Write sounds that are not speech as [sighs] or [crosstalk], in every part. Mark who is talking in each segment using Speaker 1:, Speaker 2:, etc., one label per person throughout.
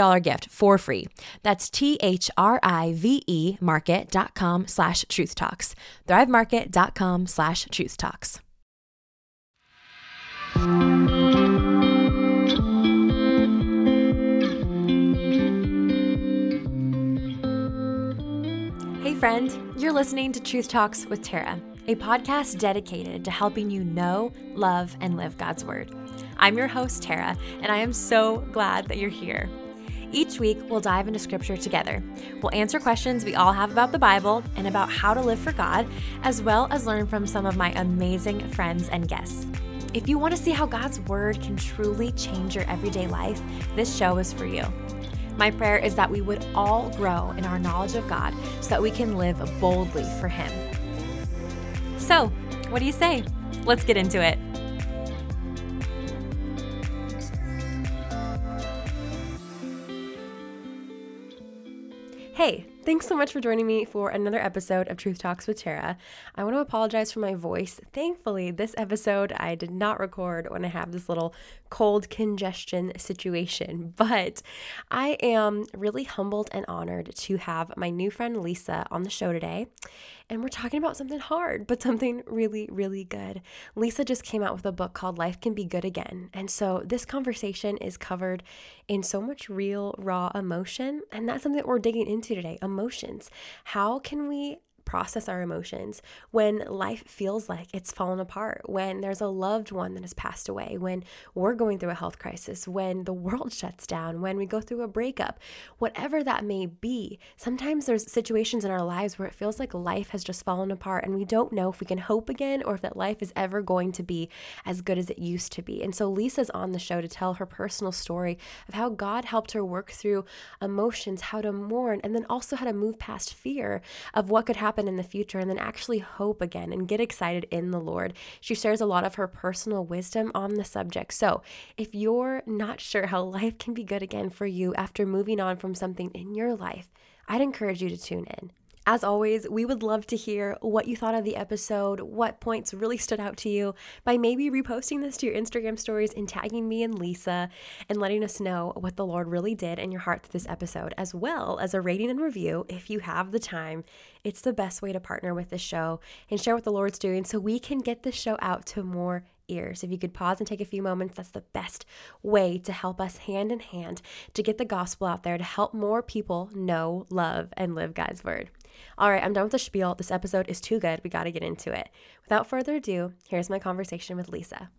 Speaker 1: $50 gift for free. That's T-H-R-I-V-E market.com slash truth talks. Thrivemarket.com slash truth talks. Hey friend, you're listening to Truth Talks with Tara, a podcast dedicated to helping you know, love, and live God's Word. I'm your host, Tara, and I am so glad that you're here. Each week, we'll dive into scripture together. We'll answer questions we all have about the Bible and about how to live for God, as well as learn from some of my amazing friends and guests. If you want to see how God's Word can truly change your everyday life, this show is for you. My prayer is that we would all grow in our knowledge of God so that we can live boldly for Him. So, what do you say? Let's get into it. Hey, thanks so much for joining me for another episode of Truth Talks with Tara. I want to apologize for my voice. Thankfully, this episode I did not record when I have this little cold congestion situation, [laughs] but I am really humbled and honored to have my new friend Lisa on the show today and we're talking about something hard, but something really, really good. Lisa just came out with a book called Life Can Be Good Again. And so this conversation is covered in so much real, raw emotion. And that's something that we're digging into today emotions. How can we process our emotions when life feels like it's fallen apart, when there's a loved one that has passed away, when we're going through a health crisis, when the world [laughs] shuts down, when we go through a breakup, whatever that may be. Sometimes there's situations in our lives where it feels like life has just fallen apart and we don't know if we can hope again or if that life is ever going to be as good as it used to be. And so Lisa's on the show to tell her personal story of how God helped her work through emotions, how to mourn, and then also how to move past fear of what could happen happen in the future and then actually hope again and get excited in the Lord. She shares a lot of her personal wisdom on the subject. So, if you're not sure how life can be good again for you after moving on from something in your life, I'd encourage you to tune in. As always, we would love to hear what you thought of the episode, what points really stood out to you by maybe reposting this to your Instagram stories and tagging me and Lisa and letting us know what the Lord really did in your heart through this episode, as well as a rating and review if you have the time. It's the best way to partner with the show and share what the Lord's doing so we can get the show out to more ears. If you could pause and take a few moments, that's the best way to help us hand in hand to get the gospel out there to help more people know, love, and live God's word. All right, I'm done with the spiel. This episode is too good. We got to get into it. Without further ado, here's my conversation with Lisa.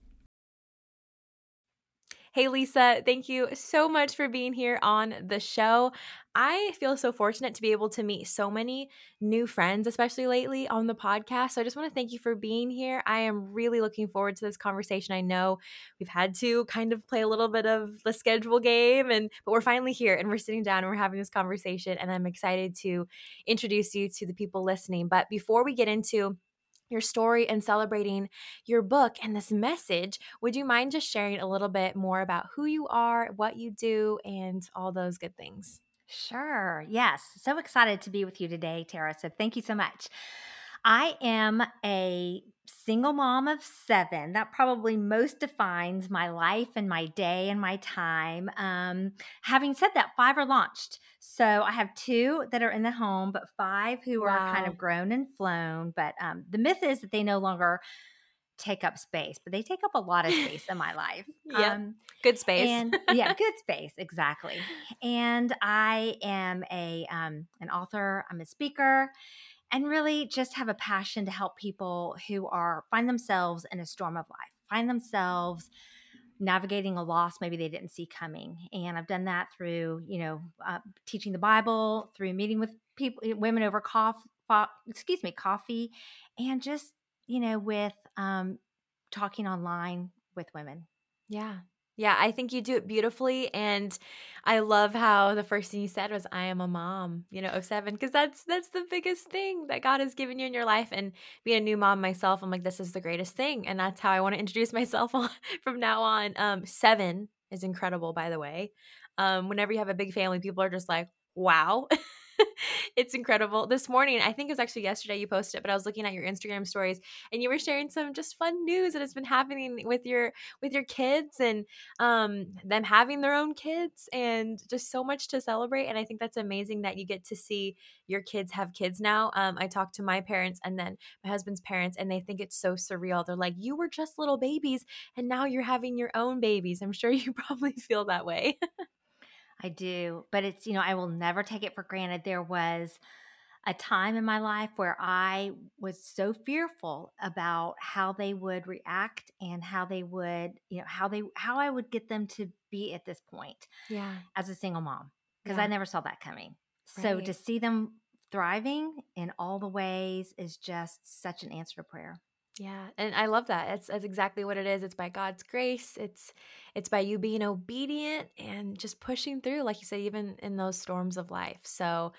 Speaker 1: Hey, Lisa, thank you so much for being here on the show. I feel so fortunate to be able to meet so many new friends, especially lately on the podcast. So I just want to thank you for being here. I am really looking forward to this conversation. I know we've had to kind of play a little bit of the schedule game and but we're finally here and we're sitting down and we're having this conversation and I'm excited to introduce you to the people listening. But before we get into your story and celebrating your book and this message, would you mind just sharing a little bit more about who you are, what you do, and all those good things?
Speaker 2: Sure. Yes. So excited to be with you today, Tara. So thank you so much. I am a single mom of seven. That probably most defines my life and my day and my time. Um, having said that, five are launched. So I have two that are in the home, but five who wow. are kind of grown and flown. But um, the myth is that they no longer take up space, but they take up a lot of space in my life. [laughs]
Speaker 1: Yeah, um, good space.
Speaker 2: And [laughs] yeah, good space, exactly. And I am a um, an author. I'm a speaker, and really just have a passion to help people who are find themselves in a storm of life, find themselves navigating a loss maybe they didn't see coming. And I've done that through you know uh, teaching the Bible, through meeting with people, women over coffee, excuse me, coffee, and just you know, with um, talking online with women.
Speaker 1: Yeah. Yeah, I think you do it beautifully and I love how the first thing you said was I am a mom, you know, of 7 because that's that's the biggest thing that God has given you in your life and being a new mom myself, I'm like this is the greatest thing and that's how I want to introduce [laughs] myself from now on. Um 7 is incredible by the way. Um whenever you have a big family, people are just like, "Wow." [laughs] [laughs] it's incredible. This morning, I think it was actually yesterday you posted it, but I was looking at your Instagram stories and you were sharing some just fun news that has been happening with your with your kids and um them having their own kids and just so much to celebrate. And I think that's amazing that you get to see your kids have kids now. Um, I talked to my parents and then my husband's parents, and they think it's so surreal. They're like, "You were just little babies, and now you're having your own babies." I'm sure [laughs] you probably feel that way.
Speaker 2: I do. But it's, you know, I will never take it for granted. There was a time in my life where I was so fearful about how they would react and how they would, you know, how they, how I would get them to be at this point.
Speaker 1: Yeah.
Speaker 2: As a single mom, because yeah. I never saw that coming. Right. So to see them thriving in all the ways is just such an answer to prayer.
Speaker 1: Yeah, and I love that. It's that's exactly what it is. It's by God's grace. It's it's by you being obedient and just pushing through like you said even in those storms of life. So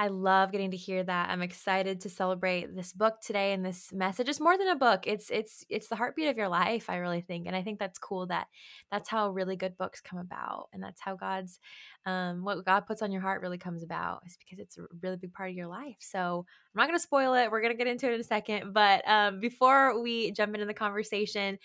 Speaker 1: I love getting to hear that. I'm excited to celebrate this book today and this message. It's more than a book. It's it's it's the heartbeat of your life, I really think. And I think that's cool that that's how really good books come about. And that's how God's um what God puts on your heart really comes about is because it's a really big part of your life. So I'm not gonna spoil it. We're gonna get into it in a second. But um before we jump into the conversation,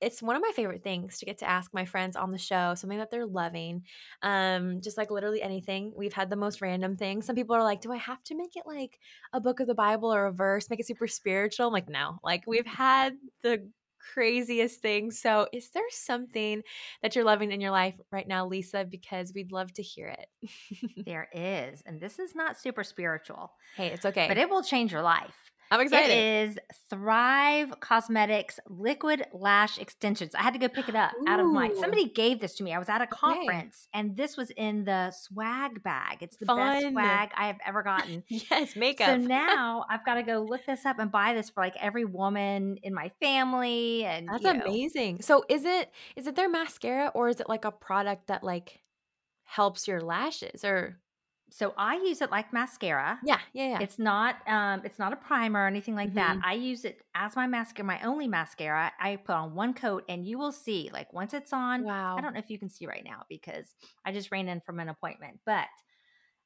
Speaker 1: it's one of my favorite things to get to ask my friends on the show something that they're loving um just like literally anything. We've had the most random things. Some people are like do i have to make it like a book of the bible or a verse make it super spiritual? I'm like no. Like we've [laughs] had the craziest things. So is there something that you're loving in your life right now lisa because we'd love to hear it?
Speaker 2: There is and this is not super spiritual
Speaker 1: hey it's okay.
Speaker 2: but it will change your life
Speaker 1: I'm excited.
Speaker 2: It is Thrive Causemetics Liquid Lash Extensions. I had to go pick it up Ooh. out of my. Somebody gave this to me. I was at a conference, okay. and this was in the swag bag. It's the Fun. best swag I have ever gotten. [laughs]
Speaker 1: yes, makeup.
Speaker 2: So [laughs] now I've got to go look this up and buy this for like every woman in my family. And
Speaker 1: that's
Speaker 2: you know.
Speaker 1: amazing. So is it is it their mascara or is it like a product that like helps your lashes or?
Speaker 2: So I use it like mascara.
Speaker 1: Yeah, yeah, yeah.
Speaker 2: It's not um it's not a primer or anything like mm-hmm. that. I use it as my mascara, my only mascara. I put on one coat and you will see like once it's on.
Speaker 1: Wow.
Speaker 2: I don't know if you can see right now because I just ran in from an appointment, but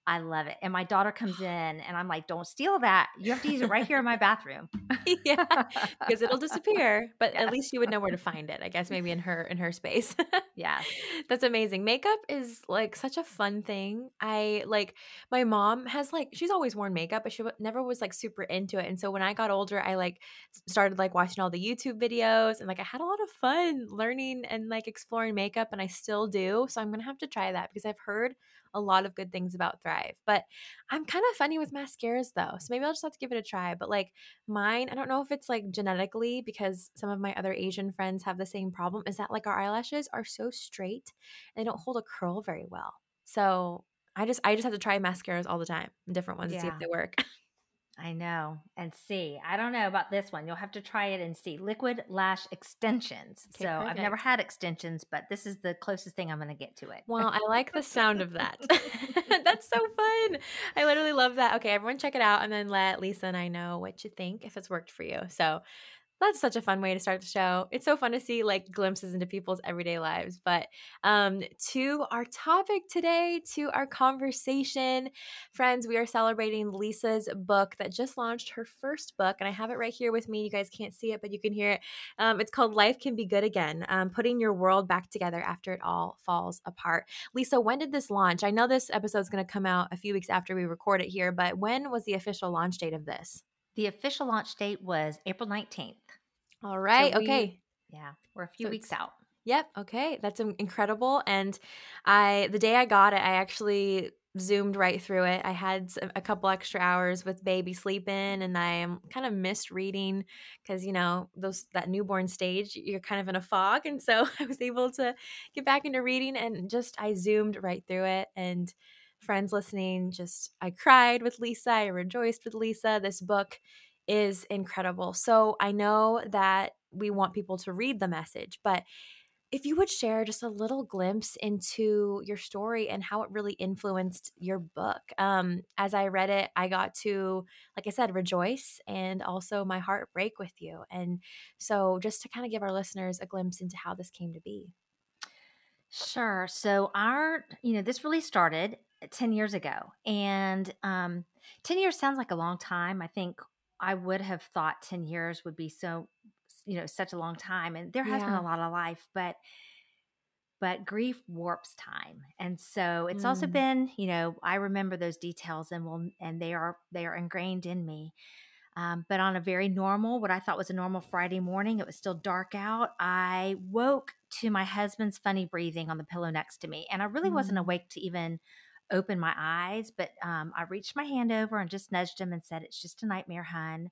Speaker 2: I love it. And my daughter comes in and I'm like, don't steal that. You have to use it right here in my bathroom. [laughs]
Speaker 1: yeah. Because it'll disappear. But yes. at least you would know where to find it. I guess maybe in her in her space. [laughs]
Speaker 2: yeah.
Speaker 1: That's amazing. Makeup is like such a fun thing. I like my mom has like she's always worn makeup, but she never was like super into it. And so when I got older, I like started like watching all the YouTube videos and like I had a lot of fun learning and like exploring makeup and I still do. So I'm gonna have to try that because I've heard a lot of good things about Thrive. But I'm kind of funny with mascaras though. So maybe I'll just have to give it a try. But like mine, I don't know if it's like genetically because some of my other Asian friends have the same problem, is that like our eyelashes are so straight and they don't hold a curl very well. So I just I just have to try mascaras all the time, different ones yeah. to see if they work. [laughs]
Speaker 2: I know. And see, I don't know about this one. You'll have to try it and see. Liquid lash extensions. Okay, so perfect. I've never had extensions, but this is the closest thing I'm going to get to it.
Speaker 1: Well, I like the sound of that. [laughs] [laughs] That's so fun. I literally love that. Okay, everyone check it out and then let Lisa and I know what you think if it's worked for you. So that's such a fun way to start the show. It's so fun to see like glimpses into people's everyday lives. But um, to our topic today, to our conversation, friends, we are celebrating Lisa's book that just launched her first book, and I have it right here with me. You guys can't see it, but you can hear it. Um, it's called Life Can Be Good Again um, Putting Your World Back Together After It All Falls Apart. Lisa, when did this launch? I know this episode is going to come out a few weeks after we record it here, but when was the official launch date of this?
Speaker 2: The official launch date was April 19th.
Speaker 1: All right.
Speaker 2: So we-
Speaker 1: okay.
Speaker 2: Yeah, we're a few
Speaker 1: So
Speaker 2: weeks out.
Speaker 1: Yep. Okay. That's incredible. And I, the day I got it, I actually zoomed right through it. I had a couple extra hours with baby sleeping, and I am kind of missed reading because you know those that newborn stage, you're kind of in a fog, and so [laughs] I was able to get back into reading, and just I zoomed right through it. And friends listening, just I cried with Lisa. I rejoiced with Lisa. This book is incredible. So I know that we want people to read the message, but if you would share just a little glimpse into your story and how it really influenced your book. Um, as I read it, I got to, like I said, rejoice and also my heart break with you. And so, just to kind of give our listeners a glimpse into how this came to be.
Speaker 2: Sure. So our, you know, this really started 10 years ago. And um 10 years sounds like a long time. I think I would have thought 10 years would be so, you know, such a long time. And there has been a lot of life, but but grief warps time. And so it's also
Speaker 1: Mm.
Speaker 2: been, you know, I remember those details and will and they are they are ingrained in me. Um, but on a very normal, what I thought was a normal Friday morning, it was still dark out. I woke to my husband's funny breathing on the pillow next to me. And I really wasn't
Speaker 1: Mm.
Speaker 2: awake to even open my eyes, but um, I reached my hand over and just nudged him and said, It's just a nightmare, hun.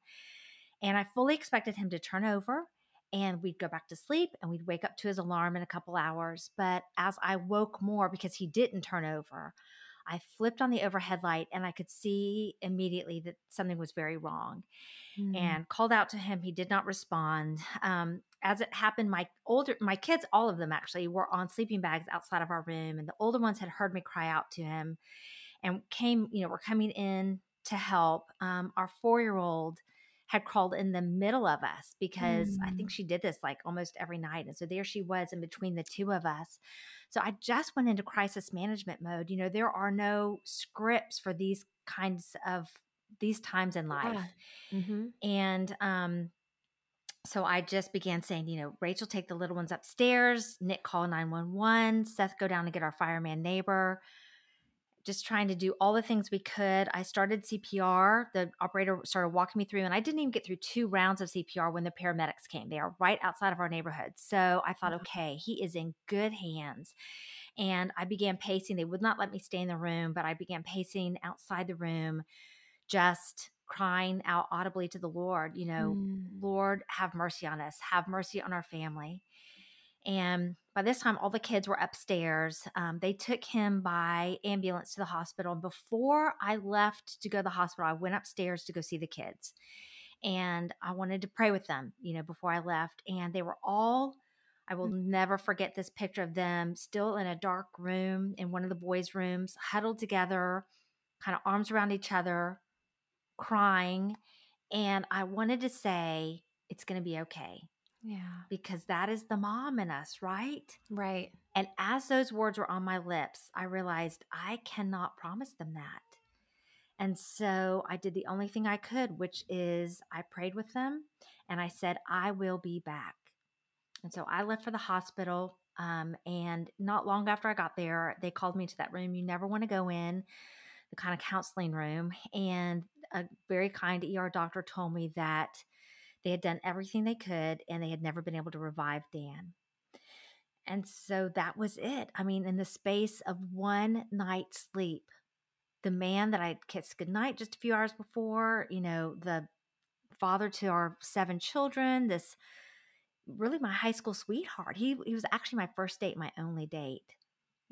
Speaker 2: And I fully expected him to turn over and we'd go back to sleep and we'd wake up to his alarm in a couple hours. But as I woke more because he didn't turn over, I flipped on the overhead light and I could see immediately that something was very wrong
Speaker 1: Mm.
Speaker 2: and called out to him. He did not respond. Um, as it happened, my older, my kids, all of them actually, were on sleeping bags outside of our room, and the older ones had heard me cry out to him, and came, you know, were coming in to help. Um, our four year old had crawled in the middle of us because I think she did this like almost every night, and so there she was in between the two of us. So I just went into crisis management mode. You know, there are no scripts for these kinds of these times in life.
Speaker 1: Yeah. Mhm.
Speaker 2: And um, so I just began saying, you know, Rachel, take the little ones upstairs. Nick, call 911. Seth, go down and get our fireman neighbor. Just trying to do all the things we could. I started CPR. The operator started walking me through, and I didn't even get through two rounds of CPR when the paramedics came. They are right outside of our neighborhood. So I thought, okay, he is in good hands. And I began pacing. They would not let me stay in the room, but I began pacing outside the room, just crying out audibly to the Lord, you know,
Speaker 1: Mm.
Speaker 2: Lord, have mercy on us, have mercy on our family. And by this time, all the kids were upstairs. Um, they took him by ambulance to the hospital. And before I left to go to the hospital, I went upstairs to go see the kids. And I wanted to pray with them, you know, before I left. And they were all, I will never forget this picture of them still in a dark room in one of the boys' rooms, huddled together, kind of arms around each other, crying. And I wanted to say, it's going to be okay
Speaker 1: Yeah.
Speaker 2: because that is the mom in us, right?
Speaker 1: Right.
Speaker 2: And as those words were on my lips, I realized I cannot promise them that. And so I did the only thing I could, which is I prayed with them and I said, I will be back. And so I left for the hospital. Um, and not long after I got there, they called me to that room you never want to go in, the kind of counseling room. And a very kind ER doctor told me that they had done everything they could and they had never been able to revive Dan. And so that was it. I mean, in the space of one night's sleep, the man that I'd kissed goodnight just a few hours before, you know, the father to our seven children, this really my high school sweetheart. He he was actually my first date, my only date.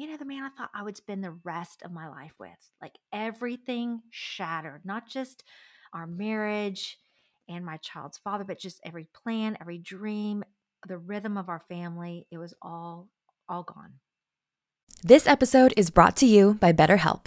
Speaker 2: You know, the man I thought I would spend the rest of my life with. Like everything shattered, not just our marriage and my child's father, but just every plan, every dream, the rhythm of our family. It was all all gone.
Speaker 3: This episode is brought to you by BetterHelp.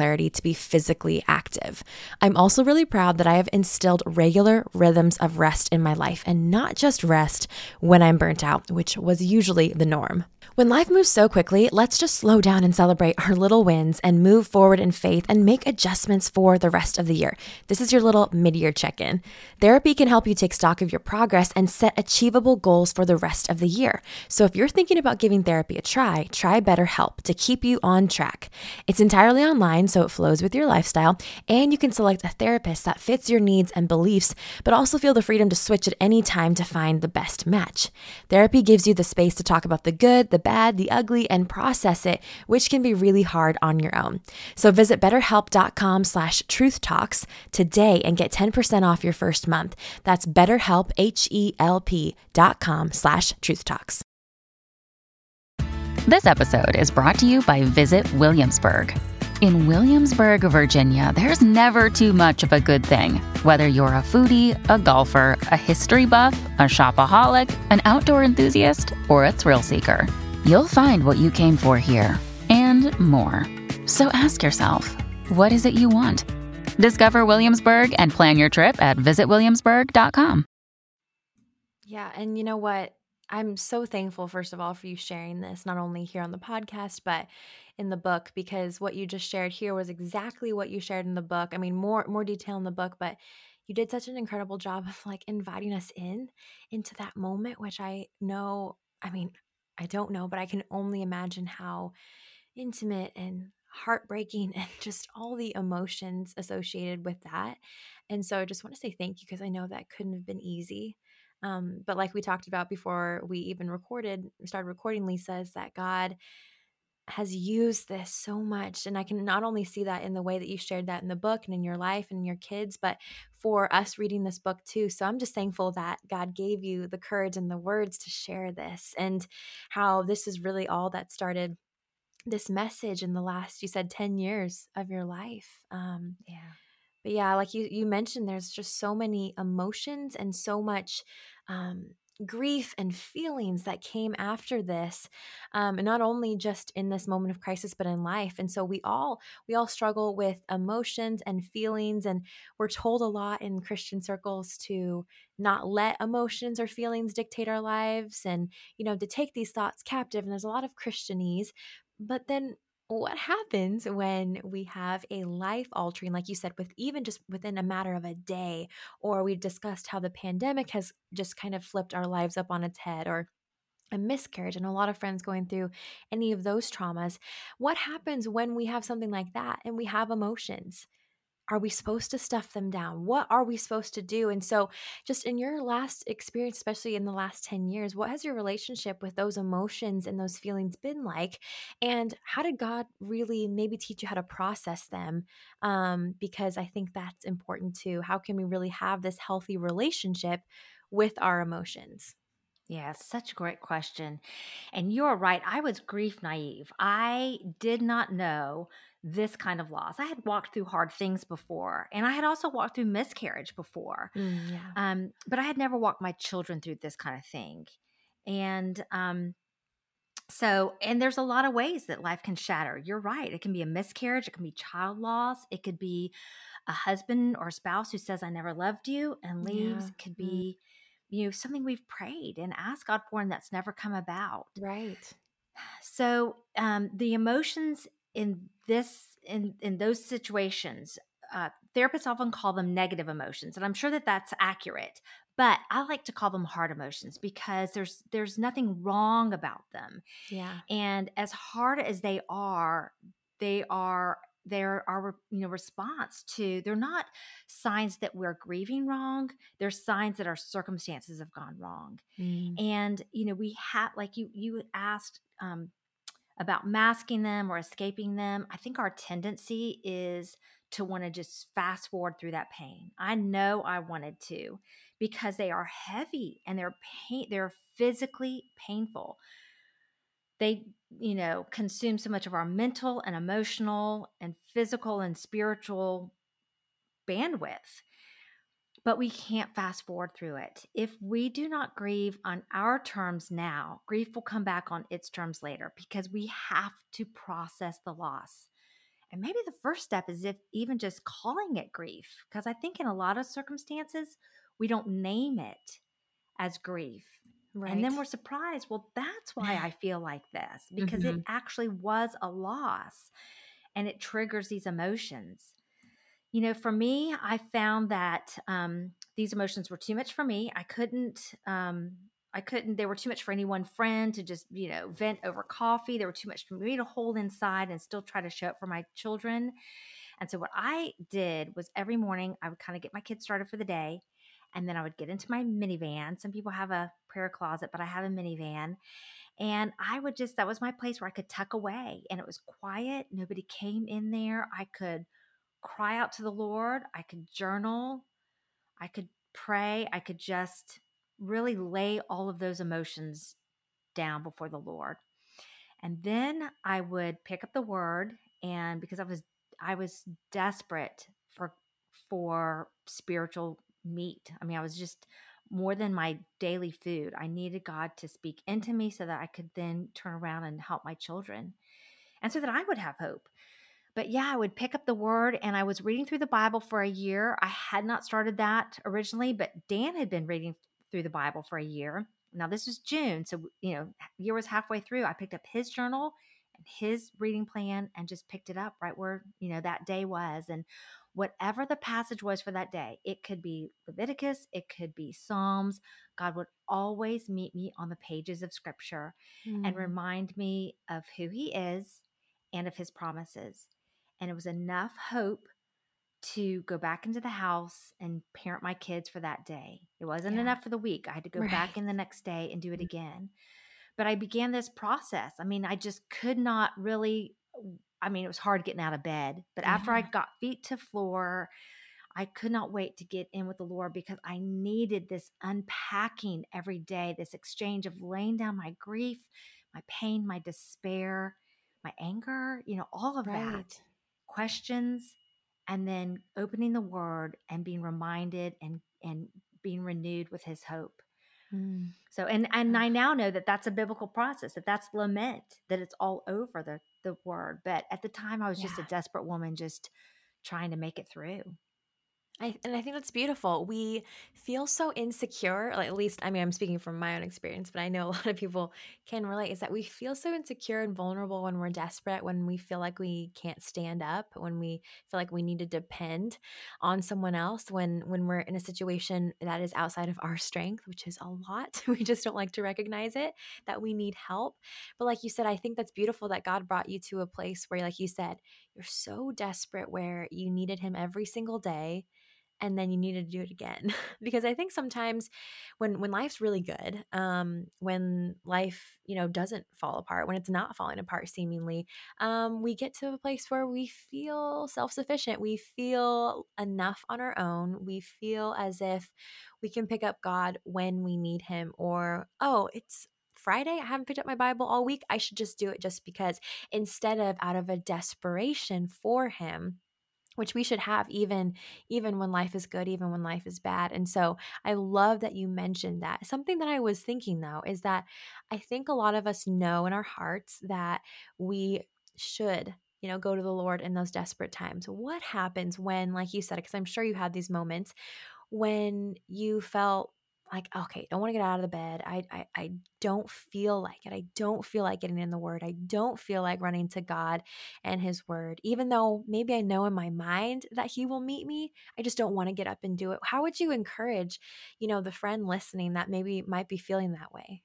Speaker 1: to be physically active. I'm also really proud that I have instilled regular rhythms of rest in my life and not just rest when I'm burnt out, which was usually the norm. When life moves so quickly, let's just slow down and celebrate our little wins and move forward in faith and make adjustments for the rest of the year. This is your little mid year check in. Therapy can help you take stock of your progress and set achievable goals for the rest of the year. So if you're thinking about giving therapy a try, try BetterHelp to keep you on track. It's entirely online, so it flows with your lifestyle, and you can select a therapist that fits your needs and beliefs, but also feel the freedom to switch at any time to find the best match. Therapy gives you the space to talk about the good, the bad, the ugly, and process it, which can be really hard on your own. So visit betterhelp.com slash truthtalks today and get 10% off your first month. That's betterhelp, H-E-L-P dot com slash truthtalks.
Speaker 4: This episode is brought to you by Visit Williamsburg. In Williamsburg, Virginia, there's never too much of a good thing. Whether you're a foodie, a golfer, a history buff, a shopaholic, an outdoor enthusiast, or a thrill seeker, you'll find what you came for here and more. So ask yourself, what is it you want? Discover Williamsburg and plan your trip at visitwilliamsburg.com.
Speaker 1: Yeah, and you know what? I'm so thankful, first of all, for you sharing this, not only here on the podcast, but in the book, because what you just shared here was exactly what you shared in the book. I mean, more more detail in the book, but you did such an incredible job of like inviting us in into that moment, which I know, I mean, I don't know, but I can only imagine how intimate and heartbreaking [laughs] and just all the emotions associated with that. And so I just want to say thank you because I know that couldn't have been easy. Um, but like we talked about before we even recorded, started recording, Lisa, is that God has used this so much. And I can not only see that in the way that you shared that in the book and in your life and in your kids, but for us reading this book too. So I'm just thankful that God gave you the courage and the words to share this and how this is really all that started this message in the last, you said 10 years of your life. Um,
Speaker 2: Yeah.
Speaker 1: but yeah, like you you mentioned, there's just so many emotions and so much um, grief and feelings that came after this, um, not only just in this moment of crisis, but in life. And so we all we all struggle with emotions and feelings, and we're told a lot in Christian circles to not let emotions or feelings dictate our lives, and you know to take these thoughts captive. And there's a lot of Christianese, but then what happens when we have a life altering like you said with even just within a matter of a day or we discussed how the pandemic has just kind of flipped our lives up on its head or a miscarriage and a lot of friends going through any of those traumas what happens when we have something like that and we have emotions are we supposed to stuff them down? What are we supposed to do? And so, just in your last experience, especially in the last 10 years, what has your relationship with those emotions and those feelings been like? And how did God really maybe teach you how to process them? Um, because I think that's important too. How can we really have this healthy relationship with our emotions?
Speaker 2: Yeah, such a great question. And you're right. I was grief naive. I did not know this kind of loss. I had walked through hard things before, and I had also walked through miscarriage before.
Speaker 1: Mm, yeah.
Speaker 2: Um, but I had never walked my children through this kind of thing. And um, so, and there's a lot of ways that life can shatter. You're right. It can be a miscarriage, it can be child loss, it could be a husband or spouse who says, I never loved you and leaves.
Speaker 1: Yeah.
Speaker 2: It could
Speaker 1: Mm.
Speaker 2: be, you know, something we've prayed and asked God for and that's never come about.
Speaker 1: Right.
Speaker 2: So, um, the emotions in this, in, in those situations, uh, therapists often call them negative emotions. And I'm sure that that's accurate but I like to call them hard emotions because there's there's nothing wrong about them.
Speaker 1: Yeah.
Speaker 2: And as hard as they are, they are they're our you know response to they're not signs that we're grieving wrong they're signs that our circumstances have gone wrong
Speaker 1: Mm.
Speaker 2: and you know we have like you you asked um about masking them or escaping them. I think our tendency is to want to just fast forward through that pain. I know I wanted to because they are heavy and they're pain they're physically painful. They, you know, consume so much of our mental and emotional and physical and spiritual bandwidth. But we can't fast forward through it. If we do not grieve on our terms now, grief will come back on its terms later because we have to process the loss. And maybe the first step is if even just calling it grief, because I think in a lot of circumstances, we don't name it as grief. Right. And then we're surprised, well, that's why I [sighs] feel like this, because mm-hmm. it actually was a loss and it triggers these emotions. You know, for me, I found that um, these emotions were too much for me. I couldn't um, I couldn't, they were too much for any one friend to just, you know, vent over coffee. They were too much for me to hold inside and still try to show up for my children. And so what I did was every morning I would kind of get my kids started for the day. And then I would get into my minivan. Some people have a prayer closet, but I have a minivan. And I would just, that was my place where I could tuck away. And it was quiet. Nobody came in there. I could cry out to the Lord. I could journal. I could pray. I could just really lay all of those emotions down before the Lord. And then I would pick up the word and because I was I was desperate for for spiritual meat. I mean, I was just more than my daily food. I needed God to speak into me so that I could then turn around and help my children. And so that I would have hope. But yeah, I would pick up the word and I was reading through the Bible for a year. I had not started that originally, but Dan had been reading through the Bible for a year. Now this was June, so you know, year was halfway through. I picked up his journal and his reading plan and just picked it up right where, you know, that day was and whatever the passage was for that day. It could be Leviticus, it could be Psalms. God would always meet me on the pages of scripture mm. and remind me of who he is and of his promises. And it was enough hope to go back into the house and parent my kids for that day. It wasn't yeah. enough for the week. I had to go right. back in the next day and do it mm-hmm. again. But I began this process. I mean, I just could not really I mean, it was hard getting out of bed, but yeah. after I got feet to floor, I could not wait to get in with the Lord because I needed this unpacking every day, this exchange of laying down my grief, my pain, my despair, my anger, you know, all of right. that. Questions and then opening the word and being reminded and and being renewed with his hope mm. so and and i now know that that's a biblical process that that's lament that it's all over the the word but at the time i was yeah. just a desperate woman just trying to make it through
Speaker 1: I, and I think that's beautiful. We feel so insecure, at least, I mean, I'm speaking from my own experience, but I know [laughs] a lot of people can relate, is that we feel so insecure and vulnerable when we're desperate, when we feel like we can't stand up, when we feel like we need to depend on someone else, when when we're in a situation that is outside of our strength, which is a lot. [laughs] We just don't like to recognize it, that we need help. But like you said, I think that's beautiful that God brought you to a place where, like you said, you're so desperate where you needed him every single day and then you need to do it again. [laughs] Because i think sometimes when when life's really good um when life you know doesn't fall apart when it's not falling apart seemingly um we get to a place where we feel self-sufficient. We feel enough on our own. We feel as if we can pick up god when we need him or oh it's Friday, I haven't picked up my Bible all week. I should just do it just because instead of out of a desperation for Him, which we should have even even when life is good even when life is bad. And so i love that you mentioned that. Something that i was thinking though is that i think a lot of us know in our hearts that we should you know go to the lord in those desperate times. What happens when like you said because i'm sure you had these moments when you felt like okay don't want to get out of the bed. I, I i don't feel like it. I don't feel like getting in the word. I don't feel like running to god and his word. Even though maybe i know in my mind that he will meet me i just don't want to get up and do it. How would you encourage you know the friend listening that maybe might be feeling that way?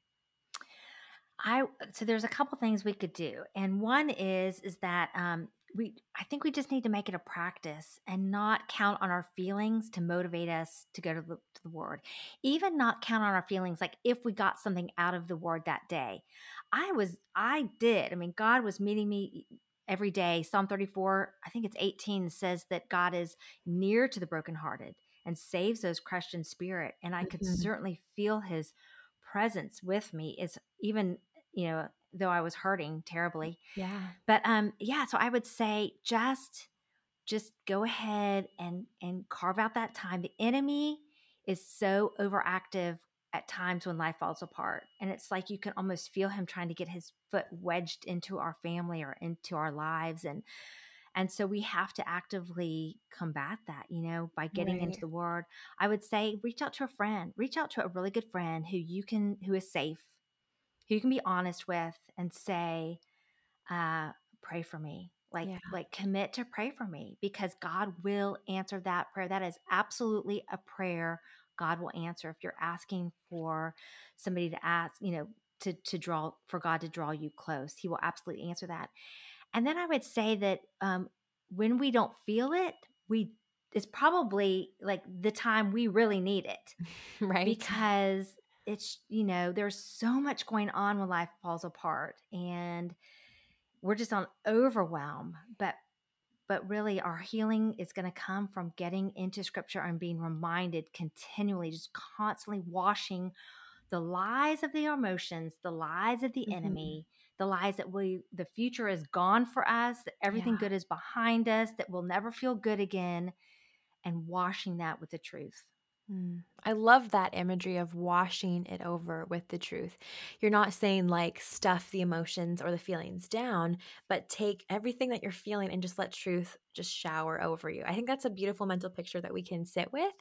Speaker 2: I so there's a couple things we could do, and one is is that um, we I think we just need to make it a practice and not count on our feelings to motivate us to go to the, to the word. Even not count on our feelings like if we got something out of the word that day. I was I did. I mean, God was meeting me every day. Psalm 34, I think it's 18 says that God is near to the brokenhearted and saves those crushed in spirit and I could
Speaker 1: Mhm.
Speaker 2: certainly feel his presence with me is even, you know, though I was hurting terribly.
Speaker 1: Yeah.
Speaker 2: but um yeah so i would say just just go ahead and and carve out that time. The enemy is so overactive at times when life falls apart and it's like you can almost feel him trying to get his foot wedged into our family or into our lives and and so we have to actively combat that you know by getting into the word. I would say reach out to a friend reach out to a really good friend who you can who is safe who you can be honest with and say uh, pray for me. Like,
Speaker 1: Yeah.
Speaker 2: like commit to pray for me because God will answer that prayer. That is absolutely a prayer God will answer if you're asking for somebody to ask, you know, to to draw for God to draw you close. He will absolutely answer that. And then I would say that um, when we don't feel it, we it's probably like the time we really need it [laughs]
Speaker 1: Right.
Speaker 2: because it's you know there's so much going on when life falls apart and we're just on overwhelm but but really our healing is going to come from getting into scripture and being reminded continually just constantly washing the lies of the emotions the lies of the
Speaker 1: Mhm.
Speaker 2: enemy the lies that we the future is gone for us that everything
Speaker 1: Yeah.
Speaker 2: good is behind us that we'll never feel good again and washing that with the truth
Speaker 1: Mm. I love that imagery of washing it over with the truth. You're not saying like stuff the emotions or the feelings down, but take everything that you're feeling and just let truth just shower over you. I think that's a beautiful mental picture that we can sit with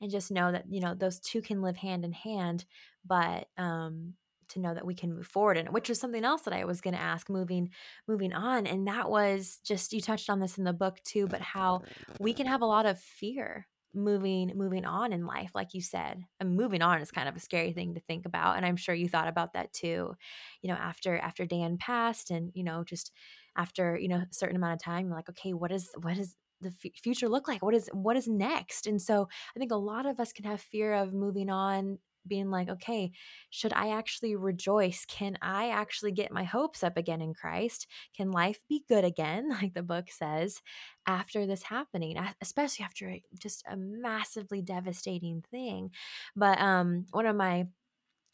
Speaker 1: and just know that, you know, those two can live hand in hand, but um to know that we can move forward and which was something else that I was going to ask moving moving on and that was just you touched on this in the book too but how we can have a lot of fear moving moving on in life like you said and moving on is kind of a scary thing to think about and i'm sure you thought about that too you know after after dan passed and you know just after you know a certain amount of time you're like okay what is what is the f- future look like? What is what is next? And so i think a lot of us can have fear of moving on being like okay should i actually rejoice? Can i actually get my hopes up again in christ? Can life be good again? [laughs] like the book says after this happening especially after just a massively devastating thing. But um one of my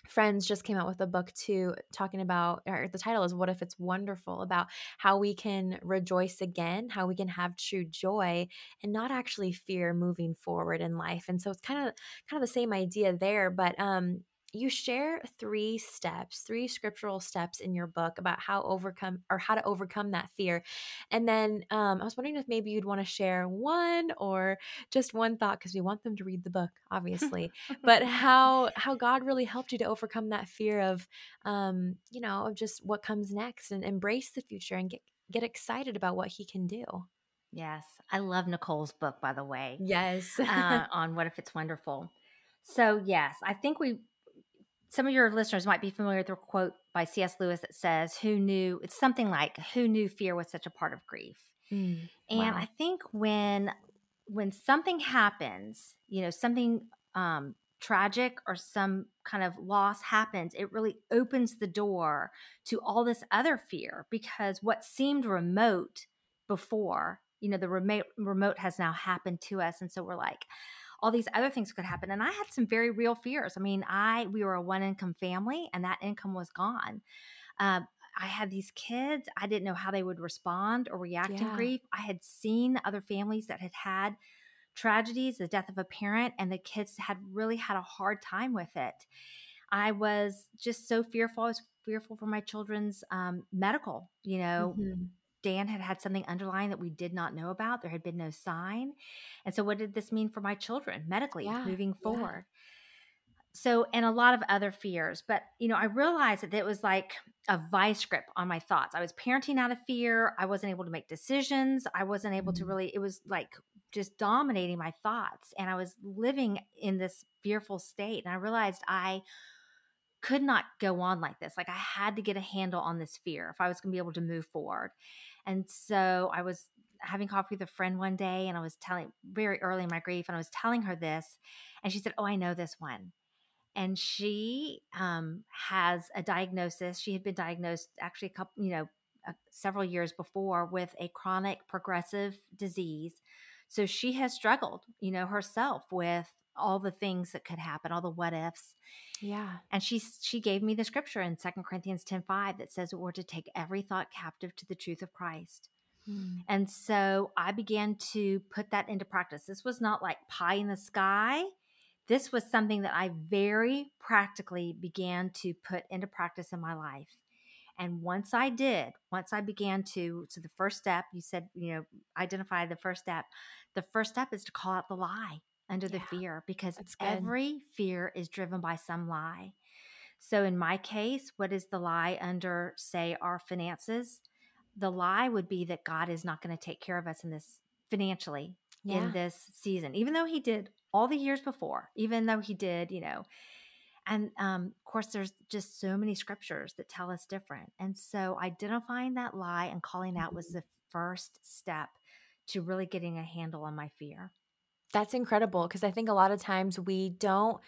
Speaker 1: friends just came out with a book too talking about or the title is what if it's wonderful? about how we can rejoice again how we can have true joy and not actually fear moving forward in life. And so it's kind of kind of the same idea there but um you share three steps three scriptural steps in your book about how overcome or how to overcome that fear and then um, i was wondering if maybe you'd want to share one or just one thought because we want them to read the book obviously [laughs] but how how God really helped you to overcome that fear of um you know of just what comes next and embrace the future and get get excited about what he can do.
Speaker 2: Yes, I love Nicole's book, by the way,
Speaker 1: Yes.
Speaker 2: uh, [laughs] on what if it's wonderful. So yes, I think we. Some of your listeners might be familiar with the quote by C.S. Lewis that says, "Who knew?" It's something like, "Who knew fear was such a part of grief?"
Speaker 1: Mm,
Speaker 2: And
Speaker 1: wow.
Speaker 2: I think when when something happens, you know, something um, tragic or some kind of loss happens, it really opens the door to all this other fear because what seemed remote before, you know, the remote remote has now happened to us, and so we're like, all these other things could happen. And I had some very real fears. I mean, I we were a one income family, and that income was gone. Um, I had these kids. I didn't know how they would respond or react in
Speaker 1: Yeah.
Speaker 2: grief. I had seen other families that had had tragedies, the death of a parent, and the kids had really had a hard time with it. I was just so fearful. I was fearful for my children's um, medical. You know,
Speaker 1: Mhm.
Speaker 2: Dan had had something underlying that we did not know about. There had been no sign. And so, what did this mean for my children medically
Speaker 1: Yeah,
Speaker 2: moving
Speaker 1: yeah.
Speaker 2: forward? So, and a lot of other fears. But, you know, I realized that it was like a vice grip on my thoughts. I was parenting out of fear. I wasn't able to make decisions. I wasn't able to
Speaker 1: Mm.
Speaker 2: really, it was like just dominating my thoughts. And I was living in this fearful state. And I realized I could not go on like this. Like I had to get a handle on this fear if I was going to be able to move forward. And so I was having coffee with a friend one day and I was telling very early in my grief and I was telling her this and she said, "Oh, I know this one." And she um, has a diagnosis. She had been diagnosed actually a couple, you know, uh, several years before with a chronic progressive disease. So she has struggled, you know, herself with all the things that could happen, all the what ifs.
Speaker 1: Yeah.
Speaker 2: And she she gave me the scripture in Second Corinthians 10 5 that says we're to take every thought captive to the truth of Christ.
Speaker 1: Hmm.
Speaker 2: And so I began to put that into practice. This was not like pie in the sky. This was something that I very practically began to put into practice in my life. And once I did, once I began to, so the first step, you said, you know, identify the first step. The first step is to call out the lie under the fear because every fear is driven by some lie. So in my case, what is the lie under, say, our finances? The lie would be that God is not going to take care of us in this financially
Speaker 1: Yeah.
Speaker 2: in this season, even though he did all the years before, even though he did, you know. And um, of course, there's just so many scriptures that tell us different. And so identifying that lie and calling out was the first step to really getting a handle on my fear.
Speaker 1: That's incredible because I think a lot of times we don't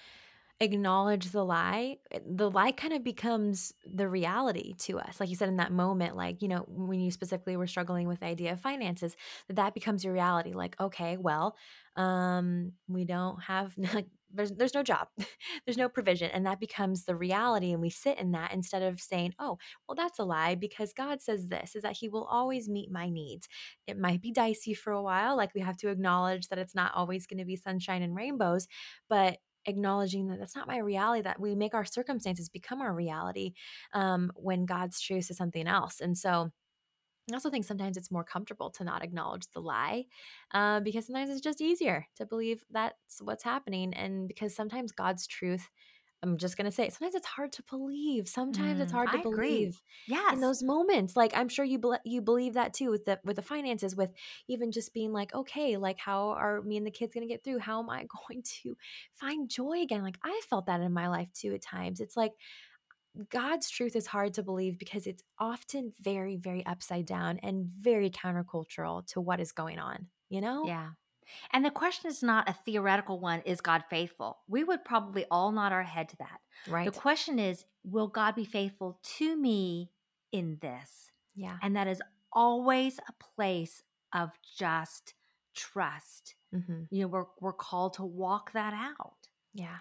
Speaker 1: acknowledge the lie. The lie kind of becomes the reality to us. Like you said in that moment, like, you know, when you specifically were struggling with the idea of finances, that that becomes your reality. Like, okay, well, um, we don't have [laughs] there's there's no job. [laughs] there's no provision. And that becomes the reality. And we sit in that instead of saying, oh, well, that's a lie because God says this is that He will always meet my needs. It might be dicey for a while. Like we have to acknowledge that it's not always going to be sunshine and rainbows, but acknowledging that that's not my reality, that we make our circumstances become our reality um, when God's truth is something else. And so, I also think sometimes it's more comfortable to not acknowledge the lie uh, because sometimes it's just easier to believe that's what's happening. And because sometimes God's truth, I'm just going to say, sometimes it's hard to believe. Sometimes it's
Speaker 2: Mm,
Speaker 1: hard to
Speaker 2: I
Speaker 1: believe
Speaker 2: Yeah,
Speaker 1: in those moments. Like I'm sure you bel you believe that too with the with the finances, with even just being like, okay, like how are me and the kids going to get through? How am I [laughs] going to find joy again? Like I felt that in my life too at times. It's like God's truth is hard to believe because it's often very, very upside down and very countercultural to what is going on, you know?
Speaker 2: Yeah. And the question is not a theoretical one is God faithful? We would probably all nod our head to that.
Speaker 1: Right.
Speaker 2: The question is will God be faithful to me in this?
Speaker 1: yeah.
Speaker 2: And that is always a place of just trust.
Speaker 1: hmm
Speaker 2: You know, we're we're called to walk that out.
Speaker 1: Yeah.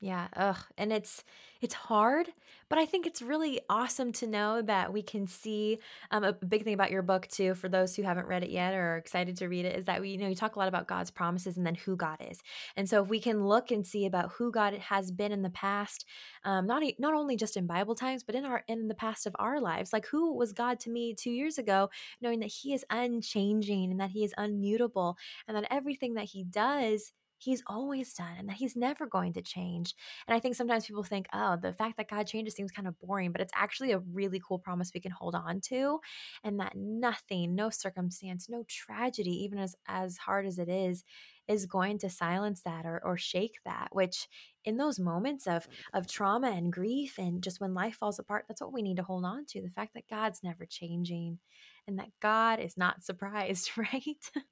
Speaker 1: Yeah. Ugh. And it's it's hard, but I think it's really awesome to know that we can see um, a big thing about your book too, for those who haven't read it yet or are excited to read it, is that we you know you talk a lot about God's promises and then who God is. And so if we can look and see about who God has been in the past, um, not not only just in Bible times, but in our in the past of our lives, like who was God to me two years ago, knowing that He is unchanging and that He is unmutable, and that everything that He does he's always done and that he's never going to change. And I think sometimes people think, oh, the fact that God changes seems kind of boring, but it's actually a really cool promise we can hold on to. And that nothing, no circumstance, no tragedy, even as, as hard as it is, is going to silence that or, or shake that, which in those moments of of trauma and grief and just when life falls apart, that's what we need to hold on to. The fact that God's never changing and that God is not surprised, [laughs] right?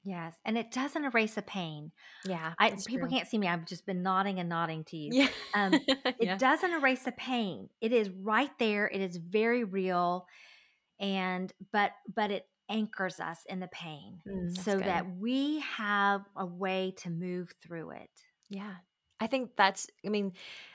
Speaker 2: Yes. And it doesn't erase the pain.
Speaker 1: yeah.
Speaker 2: I people
Speaker 1: true.
Speaker 2: can't see me. I've just been nodding and nodding to you.
Speaker 1: Yeah.
Speaker 2: Um, [laughs] It
Speaker 1: yeah.
Speaker 2: doesn't erase the pain. It is right there. It is very real. And but but it anchors us in the pain
Speaker 1: Mm,
Speaker 2: so
Speaker 1: good.
Speaker 2: that we have a way to move through it.
Speaker 1: Yeah. I think that's I mean,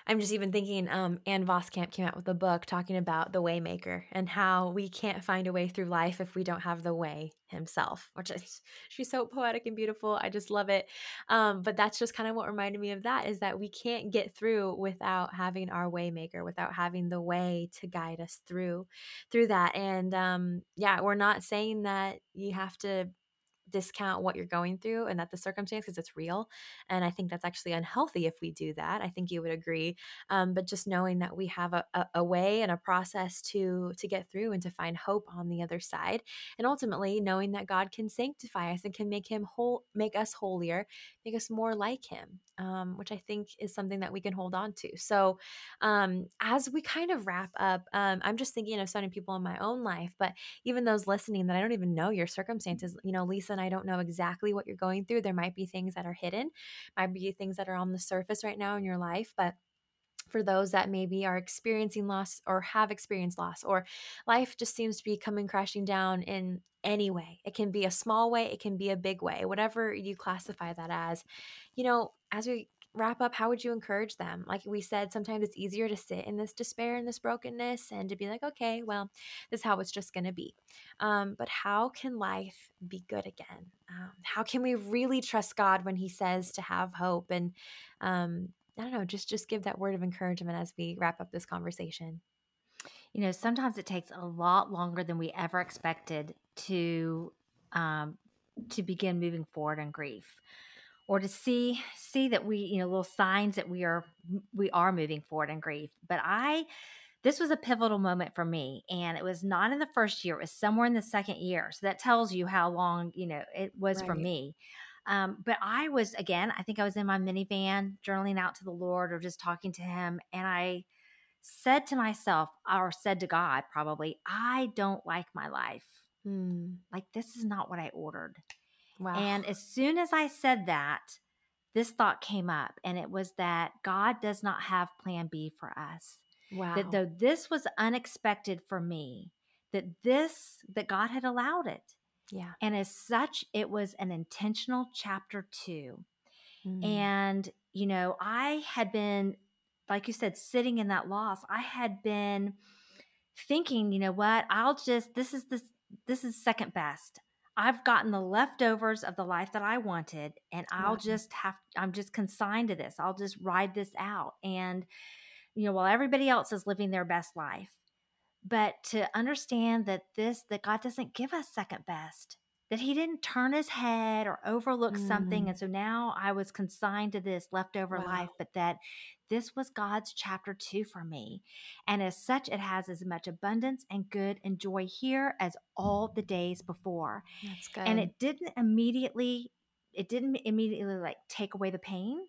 Speaker 1: I'm just even thinking um Ann Voskamp came out with a book talking about the waymaker and how we can't find a way through life if we don't have the way himself, which is [laughs] she's so poetic and beautiful. I just love it. Um but that's just kind of what reminded me of that is that we can't get through without having our waymaker, without having the way to guide us through through that. And um yeah, we're not saying that you have to discount what you're going through and that the circumstance because it's real. And I think that's actually unhealthy if we do that. I think you would agree. Um, but just knowing that we have a, a, a way and a process to to get through and to find hope on the other side, and ultimately knowing that God can sanctify us and can make Him whole, make us holier, make us more like Him, um, which I think is something that we can hold on to. So, um, as we kind of wrap up, um, I'm just thinking of so many people in my own life, but even those listening that I don't even know your circumstances. You know, Lisa and I don't know exactly what you're going through. There might be things that are hidden, might be things that are on the surface right now in your life, but for those that maybe are experiencing loss or have experienced loss or life just seems to be coming crashing down in any way. It can be a small way, it can be a big way, whatever you classify that as. You know, as we wrap up, how would you encourage them? Like we said, sometimes it's easier to sit in this despair and this brokenness and to be like, okay, well, this is how it's just going to be. Um, but how can life be good again? Um, how can we really trust God when He says to have hope? And um, I don't know, just just give that word of encouragement as we wrap up this conversation.
Speaker 2: You know, sometimes it takes a lot longer than we ever expected to um, to begin moving forward in grief or to see see that we you know little signs that we are we are moving forward in grief but i this was a pivotal moment for me and it was not in the first year it was somewhere in the second year so that tells you how long you know it was right. for me um, but i was again i think i was in my minivan journaling out to the lord or just talking to him and i said to myself or said to god probably i don't like my life mm. like this is not what i ordered Wow. And as soon as I said that, this thought came up, and it was that God does not have plan B for us. Wow. That though this was unexpected for me, that this, that God had allowed it.
Speaker 1: Yeah.
Speaker 2: And as such, it was an intentional chapter two. Mm. And, you know, I had been, like you said, sitting in that loss. I had been thinking, you know what, I'll just, this is this, this is second best. I've gotten the leftovers of the life that I wanted, and I'll just have, I'm just consigned to this. I'll just ride this out. And, you know, while everybody else is living their best life, but to understand that this, that God doesn't give us second best that he didn't turn his head or overlook mm. something. And so now I was consigned to this leftover wow. life, but that this was God's chapter two for me. And as such, it has as much abundance and good and joy here as all the days before.
Speaker 1: That's good.
Speaker 2: And it didn't immediately, it didn't immediately like take away the pain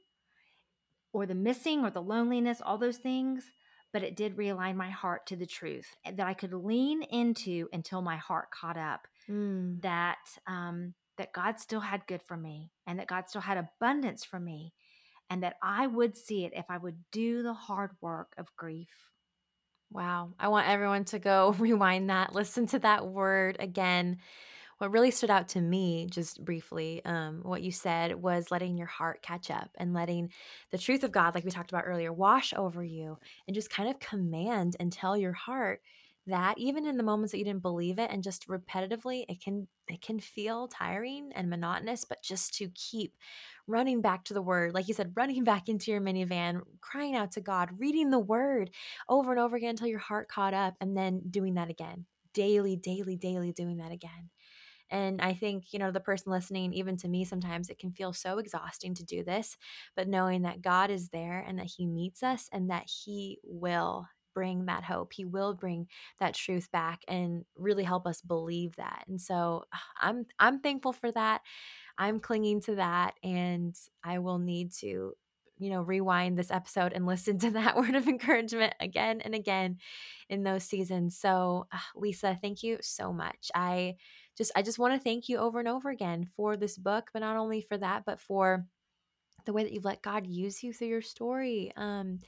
Speaker 2: or the missing or the loneliness, all those things but it did realign my heart to the truth that I could lean into until my heart caught up mm. that um, that God still had good for me and that God still had abundance for me and that I would see it if I would do the hard work of grief.
Speaker 1: Wow. I want everyone to go [laughs] rewind that, listen to that word again. What really stood out to me, just briefly, um, what you said was letting your heart catch up and letting the truth of God, like we talked about earlier, wash over you and just kind of command and tell your heart that even in the moments that you didn't believe it and just repetitively it can it can feel tiring and monotonous but just to keep running back to the word like you said running [laughs] back into your minivan crying out to god reading the word over and over again until your heart caught up and then doing that again. Daily daily daily doing that again. And I think, you know, the person listening, even to me, sometimes it can feel so exhausting to do this, but knowing that God is there and that He meets us and that He will bring that hope. He will bring that truth back and really help us believe that. And so I'm I'm thankful for that. I'm clinging to that and I will need to you know rewind this episode and listen to [laughs] that word of encouragement again and again in those seasons. So uh, Lisa, thank you so much. I just I just want to thank you over and over again for this book, but not only for that, but for the way that you've let God use you through your story. Um,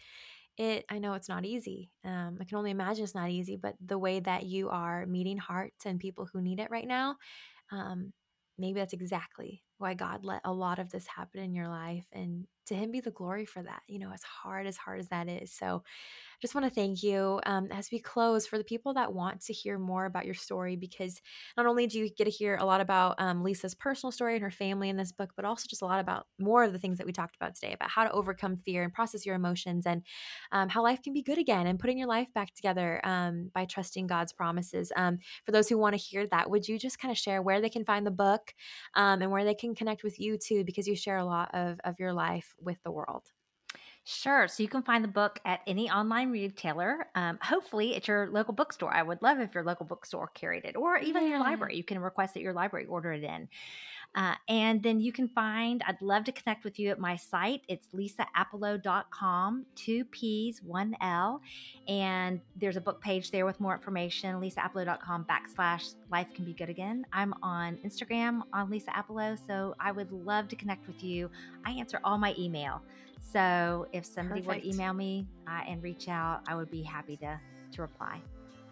Speaker 1: it i know it's not easy um, i can only imagine it's not easy but the way that you are meeting hearts and people who need it right now um, maybe that's exactly why God let a lot of this happen in your life and to him be the glory for that, you know, as hard as hard as that is. So I just want to thank you um, as we close for the people that want to hear more about your story because not only do you get to hear a lot about um, Lisa's personal story and her family in this book, but also just a lot about more of the things that we talked about today about how to overcome fear and process your emotions and um, how life can be good again and putting your life back together um, by trusting God's promises. Um, for those who want to hear that, would you just kind of share where they can find the book um, and where they can connect with you too? Because you share a lot of, of your life with the world.
Speaker 2: Sure. So you can find the book at any online retailer, um, hopefully at your local bookstore. I would love if your local bookstore carried it, or even yeah. your library. You can request that your library order it in. Uh, and then you can find, I'd love to connect with you at my site. It's lisaappelo.com, two P's, one L. And there's a book page there with more information, lisaappelo.com backslash life can be good again. I'm on Instagram on Lisa Appelo, so I would love to connect with you. I answer all my email. So if somebody Perfect. would email me uh, and reach out, I would be happy to, to reply.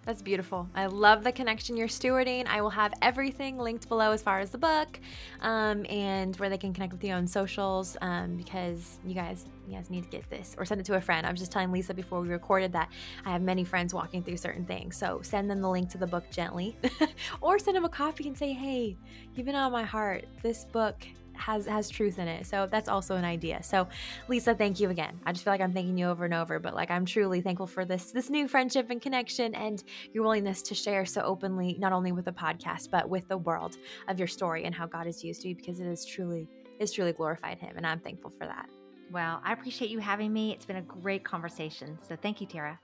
Speaker 1: That's beautiful. I love the connection you're stewarding. I will have everything linked below as far as the book um, and where they can connect with you on socials um, because you guys you guys need to get this or send it to a friend. I was just telling Lisa before we recorded that I have many friends walking through certain things. So send them the link to the book gently [laughs] or send them a copy and say, hey, you've been on my heart. This book has has truth in it. So that's also an idea. So Lisa, thank you again. I just feel like I'm thanking you over and over, but like I'm truly thankful for this this new friendship and connection and your willingness to share so openly not only with the podcast but with the world of your story and how God has used you because it is truly is truly glorified him and I'm thankful for that.
Speaker 2: Well, I appreciate you having me. It's been a great conversation. So thank you, Tara.